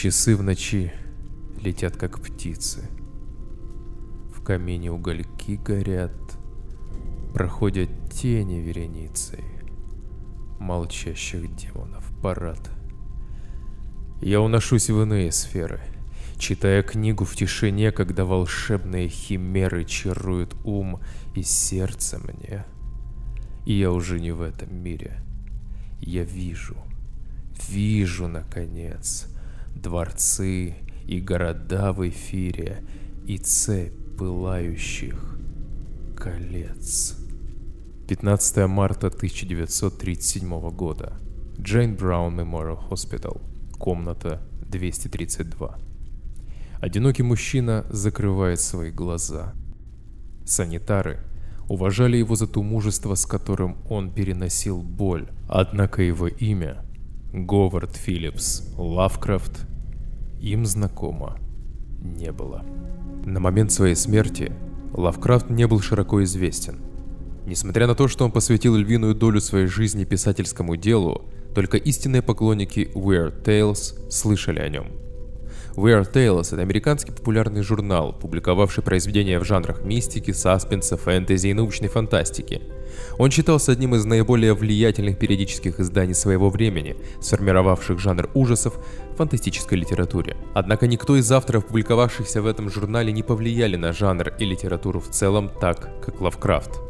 Часы в ночи летят как птицы. В камине угольки горят, проходят тени вереницей молчащих демонов парад. Я уношусь в иные сферы, читая книгу в тишине, когда волшебные химеры чаруют ум и сердце мне. И я уже не в этом мире. Я вижу, вижу, наконец, дворцы и города в эфире, и цепь пылающих колец. 15 марта 1937 года. Джейн Браун Мемориал Хоспитал. Комната 232. Одинокий мужчина закрывает свои глаза. Санитары уважали его за то мужество, с которым он переносил боль. Однако его имя, Говард Филлипс Лавкрафт, им знакомо не было. На момент своей смерти Лавкрафт не был широко известен. Несмотря на то, что он посвятил львиную долю своей жизни писательскому делу, только истинные поклонники Weird Tales слышали о нем. Weird Tales — это американский популярный журнал, публиковавший произведения в жанрах мистики, саспенса, фэнтези и научной фантастики. Он считался одним из наиболее влиятельных периодических изданий своего времени, сформировавших жанр ужасов в фантастической литературе. Однако никто из авторов, публиковавшихся в этом журнале, не повлияли на жанр и литературу в целом так, как Лавкрафт.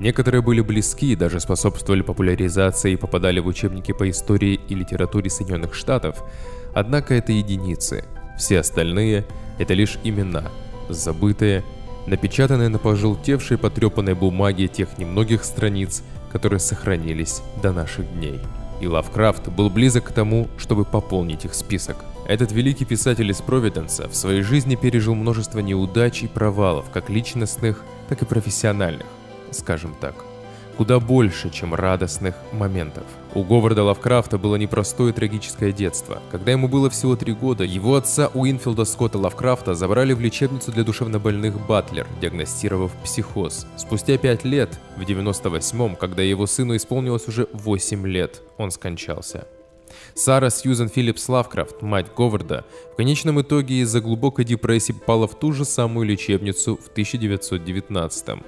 Некоторые были близки и даже способствовали популяризации и попадали в учебники по истории и литературе Соединенных Штатов, однако это единицы. Все остальные — это лишь имена, забытые, напечатанные на пожелтевшей потрепанной бумаге тех немногих страниц, которые сохранились до наших дней. И Лавкрафт был близок к тому, чтобы пополнить их список. Этот великий писатель из Провиденса в своей жизни пережил множество неудач и провалов, как личностных, так и профессиональных скажем так. Куда больше, чем радостных моментов. У Говарда Лавкрафта было непростое трагическое детство. Когда ему было всего три года, его отца Уинфилда Скотта Лавкрафта забрали в лечебницу для душевнобольных Батлер, диагностировав психоз. Спустя пять лет, в 98-м, когда его сыну исполнилось уже 8 лет, он скончался. Сара Сьюзен Филлипс Лавкрафт, мать Говарда, в конечном итоге из-за глубокой депрессии попала в ту же самую лечебницу в 1919 -м.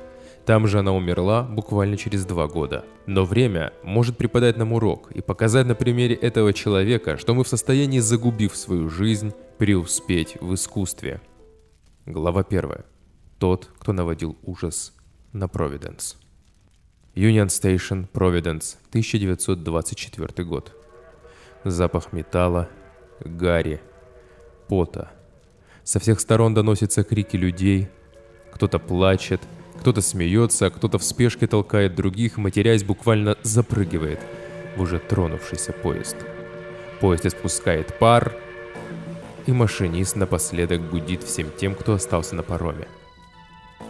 Там же она умерла буквально через два года. Но время может преподать нам урок и показать на примере этого человека, что мы в состоянии, загубив свою жизнь, преуспеть в искусстве. Глава 1. Тот, кто наводил ужас на Провиденс. Union Station, Провиденс, 1924 год. Запах металла, гари, пота. Со всех сторон доносятся крики людей, кто-то плачет, кто-то смеется, кто-то в спешке толкает других, матерясь буквально запрыгивает в уже тронувшийся поезд. Поезд испускает пар, и машинист напоследок гудит всем тем, кто остался на пароме.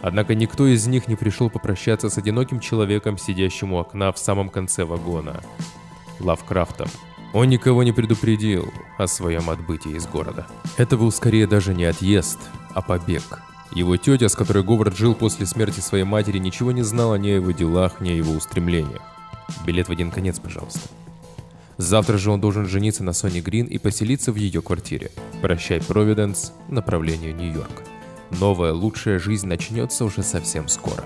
Однако никто из них не пришел попрощаться с одиноким человеком, сидящим у окна в самом конце вагона. Лавкрафтом. Он никого не предупредил о своем отбытии из города. Это был скорее даже не отъезд, а побег. Его тетя, с которой Говард жил после смерти своей матери, ничего не знала ни о его делах, ни о его устремлениях. Билет в один конец, пожалуйста. Завтра же он должен жениться на Сони Грин и поселиться в ее квартире. Прощай, Провиденс, направлению Нью-Йорк. Новая лучшая жизнь начнется уже совсем скоро.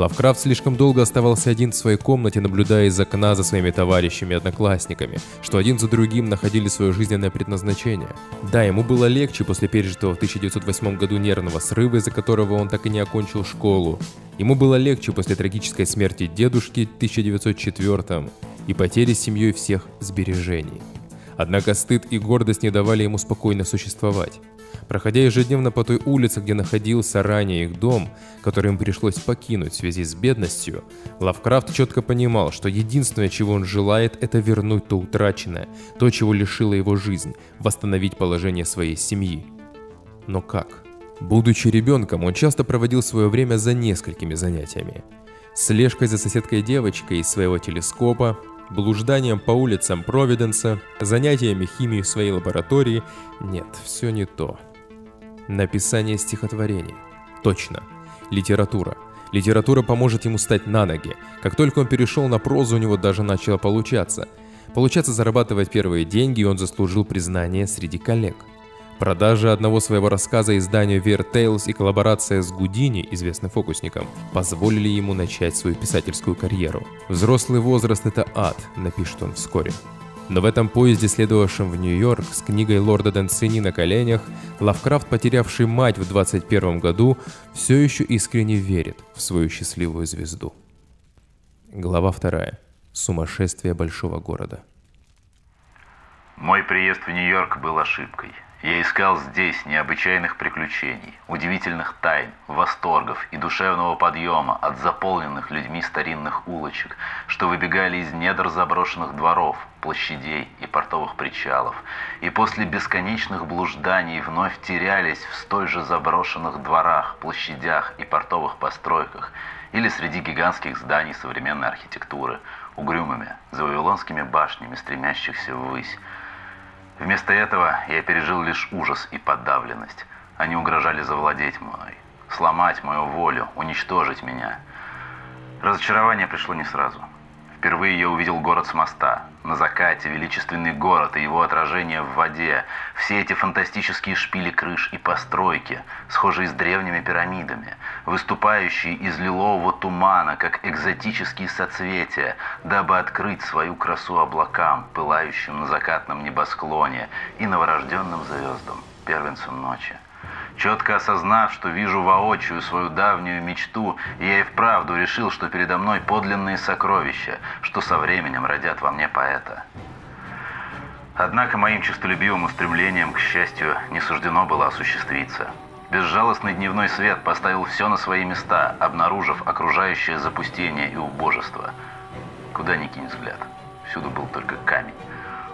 Лавкрафт слишком долго оставался один в своей комнате, наблюдая из окна за своими товарищами и одноклассниками, что один за другим находили свое жизненное предназначение. Да, ему было легче после пережитого в 1908 году нервного срыва, из-за которого он так и не окончил школу. Ему было легче после трагической смерти дедушки в 1904 и потери семьей всех сбережений. Однако стыд и гордость не давали ему спокойно существовать. Проходя ежедневно по той улице, где находился ранее их дом, который им пришлось покинуть в связи с бедностью, Лавкрафт четко понимал, что единственное, чего он желает, это вернуть то утраченное, то, чего лишила его жизнь, восстановить положение своей семьи. Но как? Будучи ребенком, он часто проводил свое время за несколькими занятиями. Слежкой за соседкой девочкой из своего телескопа, блужданием по улицам Провиденса, занятиями химией в своей лаборатории. Нет, все не то. Написание стихотворений. Точно. Литература. Литература поможет ему стать на ноги. Как только он перешел на прозу, у него даже начало получаться. Получаться зарабатывать первые деньги, он заслужил признание среди коллег. Продажа одного своего рассказа изданию Weird Tales и коллаборация с Гудини, известным фокусником, позволили ему начать свою писательскую карьеру. «Взрослый возраст — это ад», — напишет он вскоре. Но в этом поезде, следовавшем в Нью-Йорк с книгой Лорда Дансини на коленях, Лавкрафт, потерявший мать в 21 году, все еще искренне верит в свою счастливую звезду. Глава вторая. Сумасшествие большого города. Мой приезд в Нью-Йорк был ошибкой. Я искал здесь необычайных приключений, удивительных тайн, восторгов и душевного подъема от заполненных людьми старинных улочек, что выбегали из недр заброшенных дворов, площадей и портовых причалов, и после бесконечных блужданий вновь терялись в столь же заброшенных дворах, площадях и портовых постройках, или среди гигантских зданий современной архитектуры, угрюмыми, за башнями, стремящихся ввысь, Вместо этого я пережил лишь ужас и подавленность. Они угрожали завладеть мной, сломать мою волю, уничтожить меня. Разочарование пришло не сразу. Впервые я увидел город с моста. На закате величественный город и его отражение в воде. Все эти фантастические шпили крыш и постройки, схожие с древними пирамидами, выступающие из лилового тумана, как экзотические соцветия, дабы открыть свою красу облакам, пылающим на закатном небосклоне и новорожденным звездам, первенцам ночи. Четко осознав, что вижу воочию свою давнюю мечту, я и вправду решил, что передо мной подлинные сокровища, что со временем родят во мне поэта. Однако моим честолюбивым устремлением, к счастью, не суждено было осуществиться. Безжалостный дневной свет поставил все на свои места, обнаружив окружающее запустение и убожество. Куда ни кинь взгляд, всюду был только камень.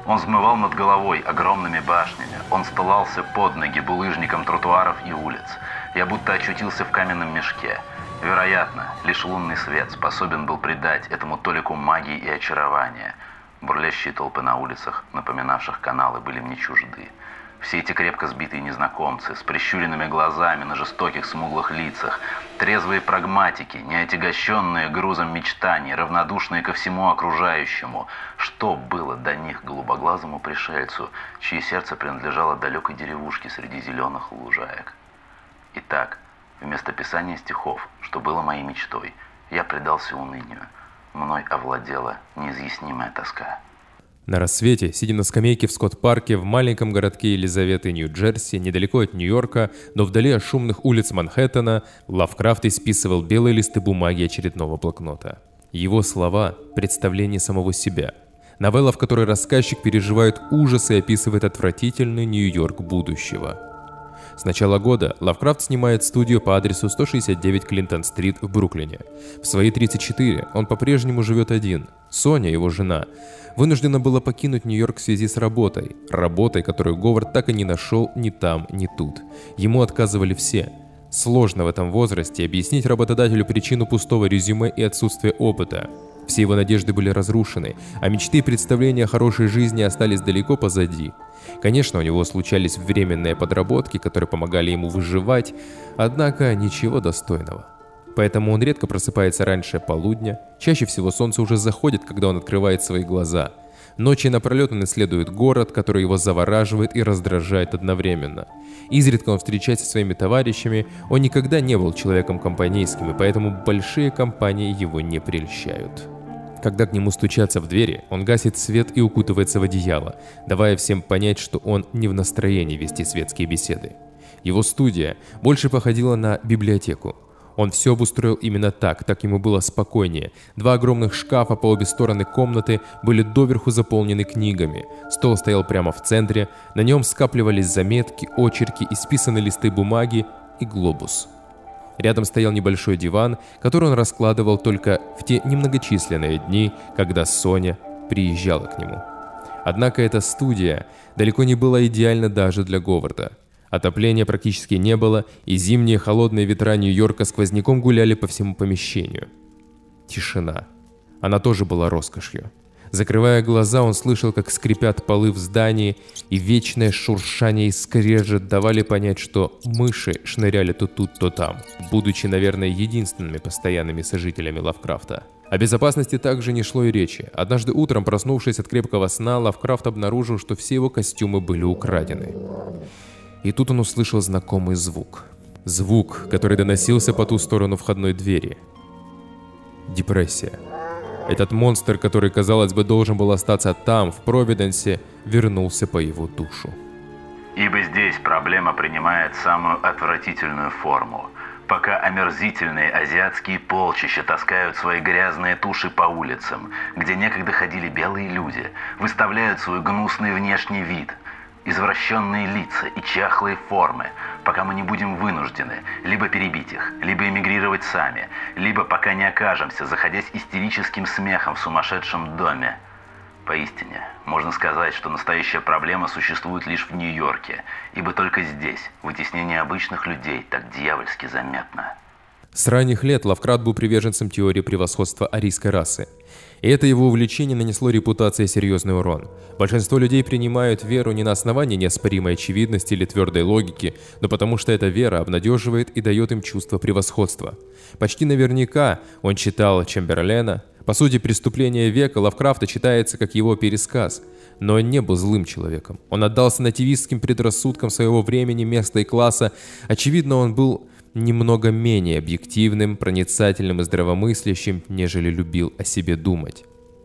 Он взмывал над головой огромными башнями. Он стылался под ноги булыжником тротуаров и улиц. Я будто очутился в каменном мешке. Вероятно, лишь лунный свет способен был придать этому толику магии и очарования. Бурлящие толпы на улицах, напоминавших каналы, были мне чужды. Все эти крепко сбитые незнакомцы, с прищуренными глазами на жестоких смуглых лицах, трезвые прагматики, неотягощенные грузом мечтаний, равнодушные ко всему окружающему. Что было до них голубоглазому пришельцу, чье сердце принадлежало далекой деревушке среди зеленых лужаек? Итак, вместо писания стихов, что было моей мечтой, я предался унынию. Мной овладела неизъяснимая тоска. На рассвете, сидя на скамейке в Скотт-парке в маленьком городке Елизаветы, Нью-Джерси, недалеко от Нью-Йорка, но вдали от шумных улиц Манхэттена, Лавкрафт исписывал белые листы бумаги очередного блокнота. Его слова – представление самого себя. Новелла, в которой рассказчик переживает ужас и описывает отвратительный Нью-Йорк будущего. С начала года Лавкрафт снимает студию по адресу 169 Клинтон-стрит в Бруклине. В свои 34 он по-прежнему живет один. Соня, его жена, вынуждена была покинуть Нью-Йорк в связи с работой. Работой, которую Говард так и не нашел ни там, ни тут. Ему отказывали все. Сложно в этом возрасте объяснить работодателю причину пустого резюме и отсутствия опыта. Все его надежды были разрушены, а мечты и представления о хорошей жизни остались далеко позади. Конечно, у него случались временные подработки, которые помогали ему выживать, однако ничего достойного. Поэтому он редко просыпается раньше полудня, чаще всего солнце уже заходит, когда он открывает свои глаза. Ночи напролет он исследует город, который его завораживает и раздражает одновременно. Изредка он встречается со своими товарищами, он никогда не был человеком компанейским, и поэтому большие компании его не прельщают. Когда к нему стучатся в двери, он гасит свет и укутывается в одеяло, давая всем понять, что он не в настроении вести светские беседы. Его студия больше походила на библиотеку. Он все обустроил именно так, так ему было спокойнее. Два огромных шкафа по обе стороны комнаты были доверху заполнены книгами. Стол стоял прямо в центре, на нем скапливались заметки, очерки, исписанные листы бумаги и глобус. Рядом стоял небольшой диван, который он раскладывал только в те немногочисленные дни, когда Соня приезжала к нему. Однако эта студия далеко не была идеальна даже для Говарда. Отопления практически не было, и зимние холодные ветра Нью-Йорка сквозняком гуляли по всему помещению. Тишина. Она тоже была роскошью. Закрывая глаза, он слышал, как скрипят полы в здании, и вечное шуршание и скрежет давали понять, что мыши шныряли то тут, то там, будучи, наверное, единственными постоянными сожителями Лавкрафта. О безопасности также не шло и речи. Однажды утром, проснувшись от крепкого сна, Лавкрафт обнаружил, что все его костюмы были украдены. И тут он услышал знакомый звук. Звук, который доносился по ту сторону входной двери. Депрессия. Этот монстр, который, казалось бы, должен был остаться там, в Провиденсе, вернулся по его душу. Ибо здесь проблема принимает самую отвратительную форму. Пока омерзительные азиатские полчища таскают свои грязные туши по улицам, где некогда ходили белые люди, выставляют свой гнусный внешний вид – извращенные лица и чахлые формы, пока мы не будем вынуждены либо перебить их, либо эмигрировать сами, либо пока не окажемся, заходясь истерическим смехом в сумасшедшем доме. Поистине, можно сказать, что настоящая проблема существует лишь в Нью-Йорке, ибо только здесь вытеснение обычных людей так дьявольски заметно. С ранних лет Лавкрат был приверженцем теории превосходства арийской расы – и это его увлечение нанесло репутации серьезный урон. Большинство людей принимают веру не на основании неоспоримой очевидности или твердой логики, но потому что эта вера обнадеживает и дает им чувство превосходства. Почти наверняка он читал Чемберлена. По сути, «Преступление века» Лавкрафта читается как его пересказ. Но он не был злым человеком. Он отдался нативистским предрассудкам своего времени, места и класса. Очевидно, он был немного менее объективным, проницательным и здравомыслящим, нежели любил о себе думать.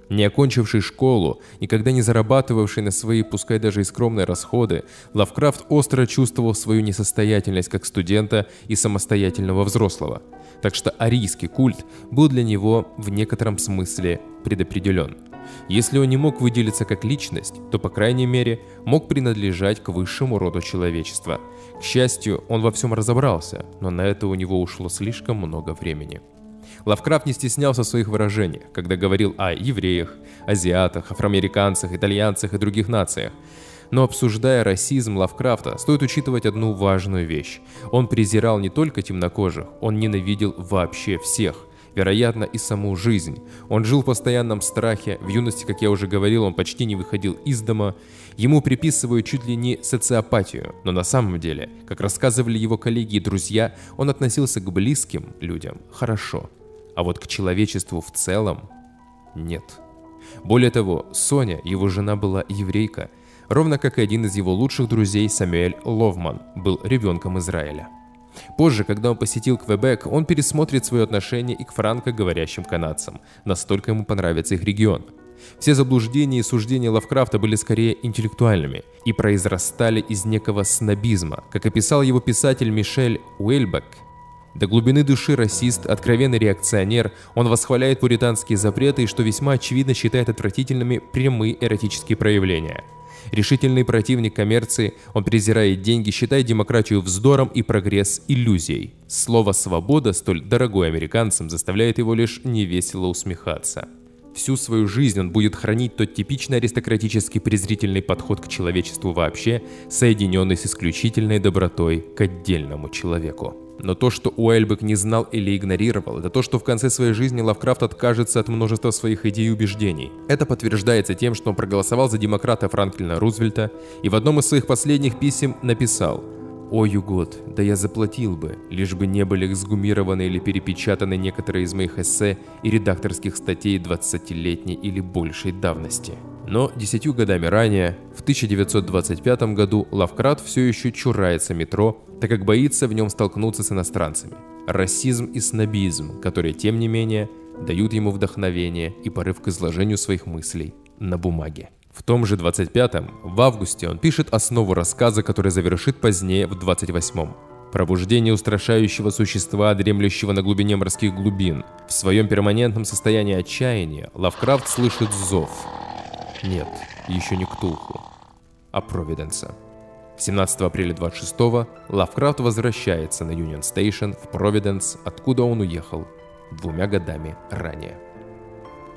Не окончивший школу, никогда не зарабатывавший на свои, пускай даже и скромные расходы, Лавкрафт остро чувствовал свою несостоятельность как студента и самостоятельного взрослого. Так что арийский культ был для него в некотором смысле предопределен. Если он не мог выделиться как личность, то, по крайней мере, мог принадлежать к высшему роду человечества – к счастью, он во всем разобрался, но на это у него ушло слишком много времени. Лавкрафт не стеснялся своих выражениях, когда говорил о евреях, азиатах, афроамериканцах, итальянцах и других нациях. Но обсуждая расизм Лавкрафта, стоит учитывать одну важную вещь. Он презирал не только темнокожих, он ненавидел вообще всех, вероятно, и саму жизнь. Он жил в постоянном страхе, в юности, как я уже говорил, он почти не выходил из дома. Ему приписывают чуть ли не социопатию, но на самом деле, как рассказывали его коллеги и друзья, он относился к близким людям хорошо, а вот к человечеству в целом нет. Более того, Соня, его жена была еврейка, ровно как и один из его лучших друзей Самуэль Ловман был ребенком Израиля. Позже, когда он посетил Квебек, он пересмотрит свое отношение и к франко-говорящим канадцам. Настолько ему понравится их регион. Все заблуждения и суждения Лавкрафта были скорее интеллектуальными и произрастали из некого снобизма, как описал его писатель Мишель Уэльбек. До глубины души расист, откровенный реакционер, он восхваляет пуританские запреты и, что весьма очевидно, считает отвратительными прямые эротические проявления – Решительный противник коммерции, он презирает деньги, считает демократию вздором и прогресс иллюзией. Слово «свобода», столь дорогое американцам, заставляет его лишь невесело усмехаться. Всю свою жизнь он будет хранить тот типичный аристократический презрительный подход к человечеству вообще, соединенный с исключительной добротой к отдельному человеку. Но то, что Уэльбек не знал или игнорировал, это то, что в конце своей жизни Лавкрафт откажется от множества своих идей и убеждений. Это подтверждается тем, что он проголосовал за демократа Франклина Рузвельта и в одном из своих последних писем написал «О, Югот, да я заплатил бы, лишь бы не были эксгумированы или перепечатаны некоторые из моих эссе и редакторских статей 20-летней или большей давности». Но десятью годами ранее, в 1925 году, Лавкрат все еще чурается метро, так как боится в нем столкнуться с иностранцами. Расизм и снобизм, которые, тем не менее, дают ему вдохновение и порыв к изложению своих мыслей на бумаге. В том же 25-м, в августе, он пишет основу рассказа, который завершит позднее в 28-м. Пробуждение устрашающего существа, дремлющего на глубине морских глубин. В своем перманентном состоянии отчаяния Лавкрафт слышит зов, нет, еще не Ктулху, а Провиденса. 17 апреля 26-го Лавкрафт возвращается на Юнион Стейшн в Провиденс, откуда он уехал двумя годами ранее.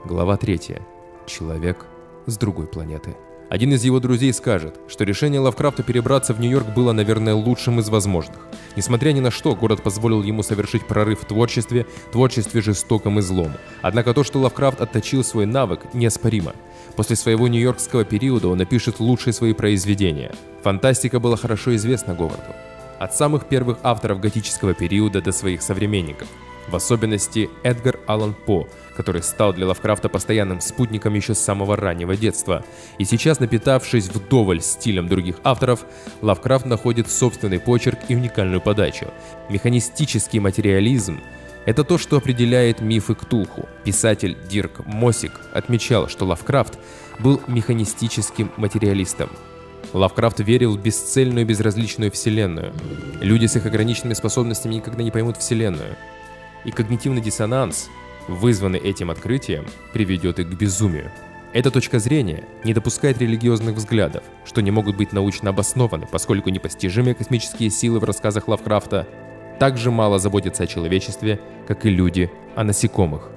Глава 3. Человек с другой планеты. Один из его друзей скажет, что решение Лавкрафта перебраться в Нью-Йорк было, наверное, лучшим из возможных. Несмотря ни на что, город позволил ему совершить прорыв в творчестве, творчестве жестоком и злом. Однако то, что Лавкрафт отточил свой навык, неоспоримо. После своего нью-йоркского периода он напишет лучшие свои произведения. Фантастика была хорошо известна Говарду. От самых первых авторов готического периода до своих современников – в особенности Эдгар Аллан По, который стал для Лавкрафта постоянным спутником еще с самого раннего детства. И сейчас, напитавшись вдоволь стилем других авторов, Лавкрафт находит собственный почерк и уникальную подачу. Механистический материализм – это то, что определяет мифы Ктулху. Писатель Дирк Мосик отмечал, что Лавкрафт был механистическим материалистом. Лавкрафт верил в бесцельную безразличную вселенную. Люди с их ограниченными способностями никогда не поймут вселенную – и когнитивный диссонанс, вызванный этим открытием, приведет их к безумию. Эта точка зрения не допускает религиозных взглядов, что не могут быть научно обоснованы, поскольку непостижимые космические силы в рассказах Лавкрафта так же мало заботятся о человечестве, как и люди о насекомых.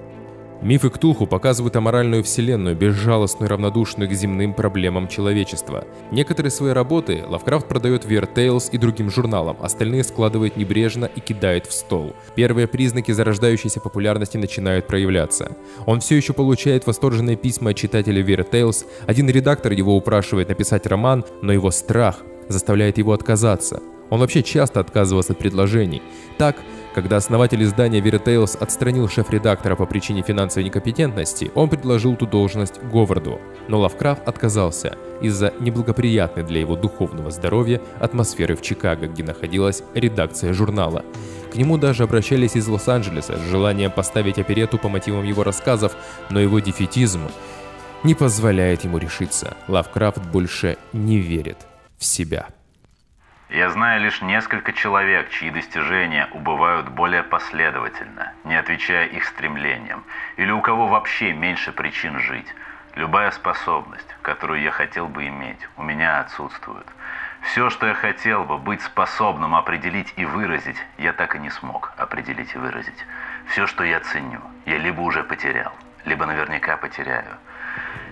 Мифы Ктулху показывают аморальную вселенную, безжалостную и равнодушную к земным проблемам человечества. Некоторые свои работы Лавкрафт продает в Weird Tales и другим журналам, остальные складывает небрежно и кидает в стол. Первые признаки зарождающейся популярности начинают проявляться. Он все еще получает восторженные письма от читателей Weird Tales, один редактор его упрашивает написать роман, но его страх заставляет его отказаться. Он вообще часто отказывался от предложений. Так, когда основатель издания Veritales отстранил шеф-редактора по причине финансовой некомпетентности, он предложил ту должность Говарду, но Лавкрафт отказался из-за неблагоприятной для его духовного здоровья атмосферы в Чикаго, где находилась редакция журнала. К нему даже обращались из Лос-Анджелеса с желанием поставить оперету по мотивам его рассказов, но его дефетизм не позволяет ему решиться. Лавкрафт больше не верит в себя. Я знаю лишь несколько человек, чьи достижения убывают более последовательно, не отвечая их стремлениям, или у кого вообще меньше причин жить. Любая способность, которую я хотел бы иметь, у меня отсутствует. Все, что я хотел бы быть способным определить и выразить, я так и не смог определить и выразить. Все, что я ценю, я либо уже потерял, либо наверняка потеряю.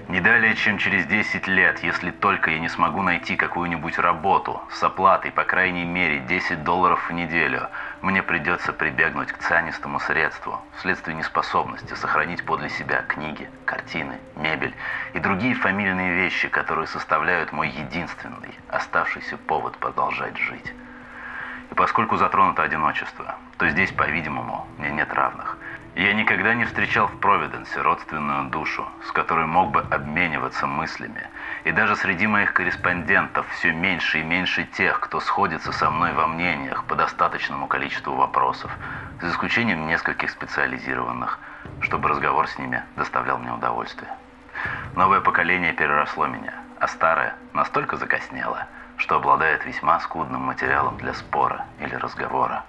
Не далее, чем через 10 лет, если только я не смогу найти какую-нибудь работу с оплатой, по крайней мере, 10 долларов в неделю, мне придется прибегнуть к цианистому средству вследствие неспособности сохранить подле себя книги, картины, мебель и другие фамильные вещи, которые составляют мой единственный оставшийся повод продолжать жить. И поскольку затронуто одиночество, то здесь, по-видимому, мне нет равных – я никогда не встречал в Провиденсе родственную душу, с которой мог бы обмениваться мыслями. И даже среди моих корреспондентов все меньше и меньше тех, кто сходится со мной во мнениях по достаточному количеству вопросов, за исключением нескольких специализированных, чтобы разговор с ними доставлял мне удовольствие. Новое поколение переросло меня, а старое настолько закоснело, что обладает весьма скудным материалом для спора или разговора.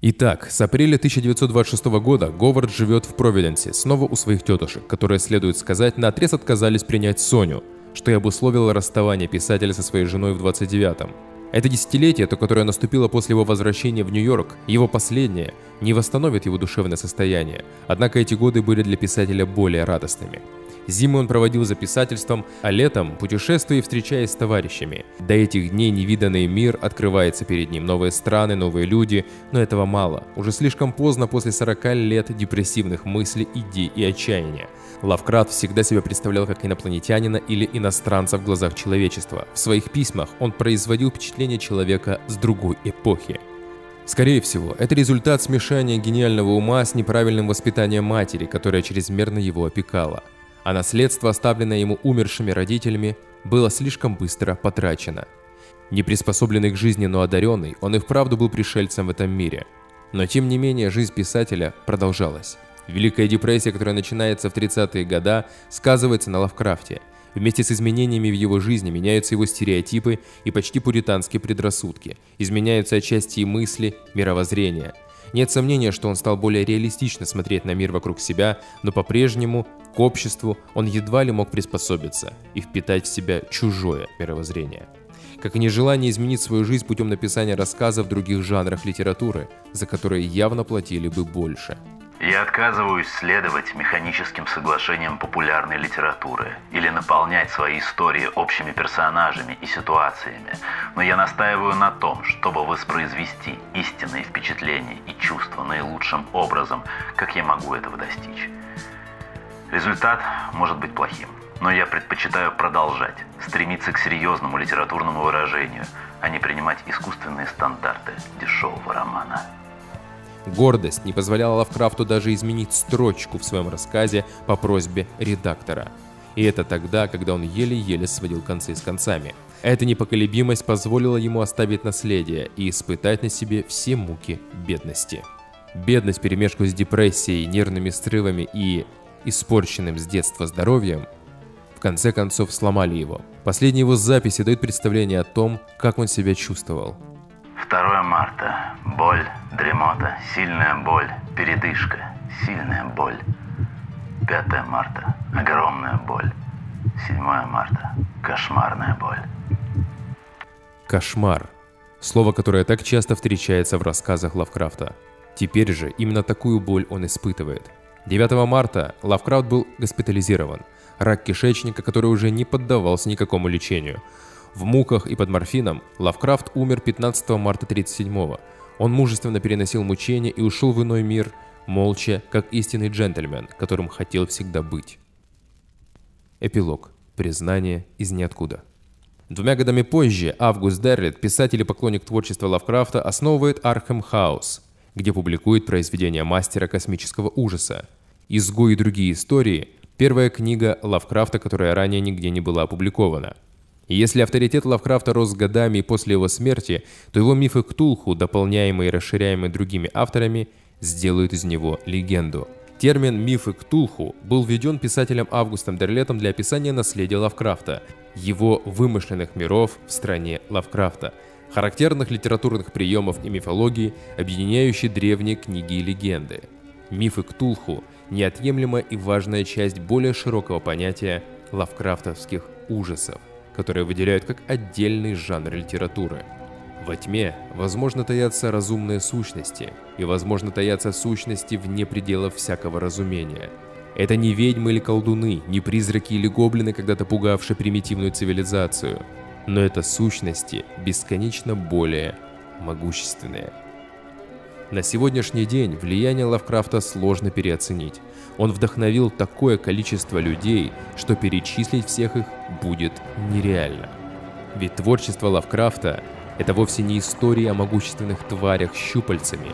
Итак, с апреля 1926 года Говард живет в Провиденсе, снова у своих тетушек, которые, следует сказать, на отрез отказались принять Соню, что и обусловило расставание писателя со своей женой в 29-м. Это десятилетие, то, которое наступило после его возвращения в Нью-Йорк, его последнее, не восстановит его душевное состояние, однако эти годы были для писателя более радостными. Зиму он проводил за писательством, а летом – путешествуя и встречаясь с товарищами. До этих дней невиданный мир открывается перед ним, новые страны, новые люди, но этого мало. Уже слишком поздно после 40 лет депрессивных мыслей, идей и отчаяния. Лавкрафт всегда себя представлял как инопланетянина или иностранца в глазах человечества. В своих письмах он производил впечатление человека с другой эпохи. Скорее всего, это результат смешания гениального ума с неправильным воспитанием матери, которая чрезмерно его опекала – а наследство, оставленное ему умершими родителями, было слишком быстро потрачено. Не приспособленный к жизни, но одаренный, он и вправду был пришельцем в этом мире. Но тем не менее, жизнь писателя продолжалась. Великая депрессия, которая начинается в 30-е годы, сказывается на Лавкрафте. Вместе с изменениями в его жизни меняются его стереотипы и почти пуританские предрассудки. Изменяются отчасти и мысли, мировоззрение – нет сомнения, что он стал более реалистично смотреть на мир вокруг себя, но по-прежнему к обществу он едва ли мог приспособиться и впитать в себя чужое мировоззрение. Как и нежелание изменить свою жизнь путем написания рассказов в других жанрах литературы, за которые явно платили бы больше. Я отказываюсь следовать механическим соглашениям популярной литературы или наполнять свои истории общими персонажами и ситуациями, но я настаиваю на том, чтобы воспроизвести истинные впечатления и чувства наилучшим образом, как я могу этого достичь. Результат может быть плохим, но я предпочитаю продолжать, стремиться к серьезному литературному выражению, а не принимать искусственные стандарты дешевого романа. Гордость не позволяла Лавкрафту даже изменить строчку в своем рассказе по просьбе редактора. И это тогда, когда он еле-еле сводил концы с концами. Эта непоколебимость позволила ему оставить наследие и испытать на себе все муки бедности. Бедность перемешку с депрессией, нервными срывами и испорченным с детства здоровьем в конце концов сломали его. Последние его записи дают представление о том, как он себя чувствовал. 2 марта. Боль, дремота, сильная боль, передышка, сильная боль. 5 марта. Огромная боль. 7 марта. Кошмарная боль. Кошмар. Слово, которое так часто встречается в рассказах Лавкрафта. Теперь же именно такую боль он испытывает. 9 марта Лавкрафт был госпитализирован. Рак кишечника, который уже не поддавался никакому лечению – в муках и под морфином Лавкрафт умер 15 марта 1937-го. Он мужественно переносил мучения и ушел в иной мир, молча, как истинный джентльмен, которым хотел всегда быть. Эпилог. Признание из ниоткуда. Двумя годами позже Август Дерлит, писатель и поклонник творчества Лавкрафта, основывает Архем Хаус, где публикует произведения мастера космического ужаса. «Изгой и другие истории» – первая книга Лавкрафта, которая ранее нигде не была опубликована – и если авторитет Лавкрафта рос годами после его смерти, то его мифы Ктулху, дополняемые и расширяемые другими авторами, сделают из него легенду. Термин «мифы Ктулху» был введен писателем Августом Дерлетом для описания наследия Лавкрафта, его вымышленных миров в стране Лавкрафта, характерных литературных приемов и мифологии, объединяющей древние книги и легенды. Мифы Ктулху – неотъемлемая и важная часть более широкого понятия лавкрафтовских ужасов которые выделяют как отдельный жанр литературы. Во тьме, возможно, таятся разумные сущности, и, возможно, таятся сущности вне пределов всякого разумения. Это не ведьмы или колдуны, не призраки или гоблины, когда-то пугавшие примитивную цивилизацию, но это сущности бесконечно более могущественные. На сегодняшний день влияние Лавкрафта сложно переоценить. Он вдохновил такое количество людей, что перечислить всех их будет нереально. Ведь творчество Лавкрафта – это вовсе не история о могущественных тварях с щупальцами,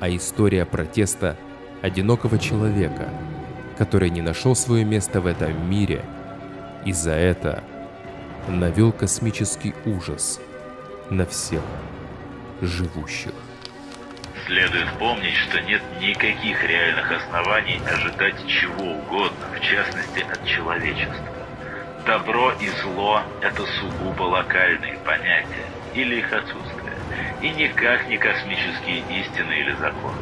а история протеста одинокого человека, который не нашел свое место в этом мире и за это навел космический ужас на всех живущих. Следует помнить, что нет никаких реальных оснований ожидать чего угодно, в частности от человечества. Добро и зло – это сугубо локальные понятия или их отсутствие, и никак не космические истины или законы.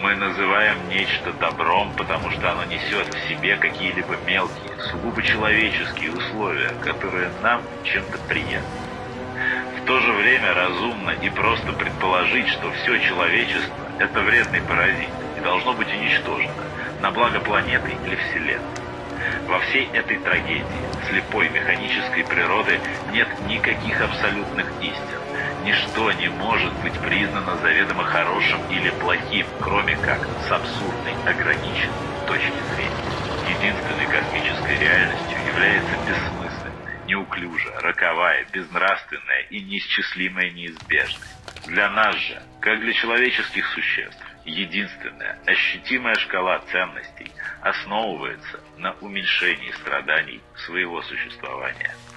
Мы называем нечто добром, потому что оно несет в себе какие-либо мелкие, сугубо человеческие условия, которые нам чем-то приятны. В то же время разумно и просто предположить, что все человечество – это вредный паразит и должно быть уничтожено на благо планеты или Вселенной. Во всей этой трагедии слепой механической природы нет никаких абсолютных истин. Ничто не может быть признано заведомо хорошим или плохим, кроме как с абсурдной, ограниченной точки зрения. Единственной космической реальностью является бессмысленность неуклюжая, роковая, безнравственная и неисчислимая неизбежность. Для нас же, как для человеческих существ, единственная ощутимая шкала ценностей основывается на уменьшении страданий своего существования –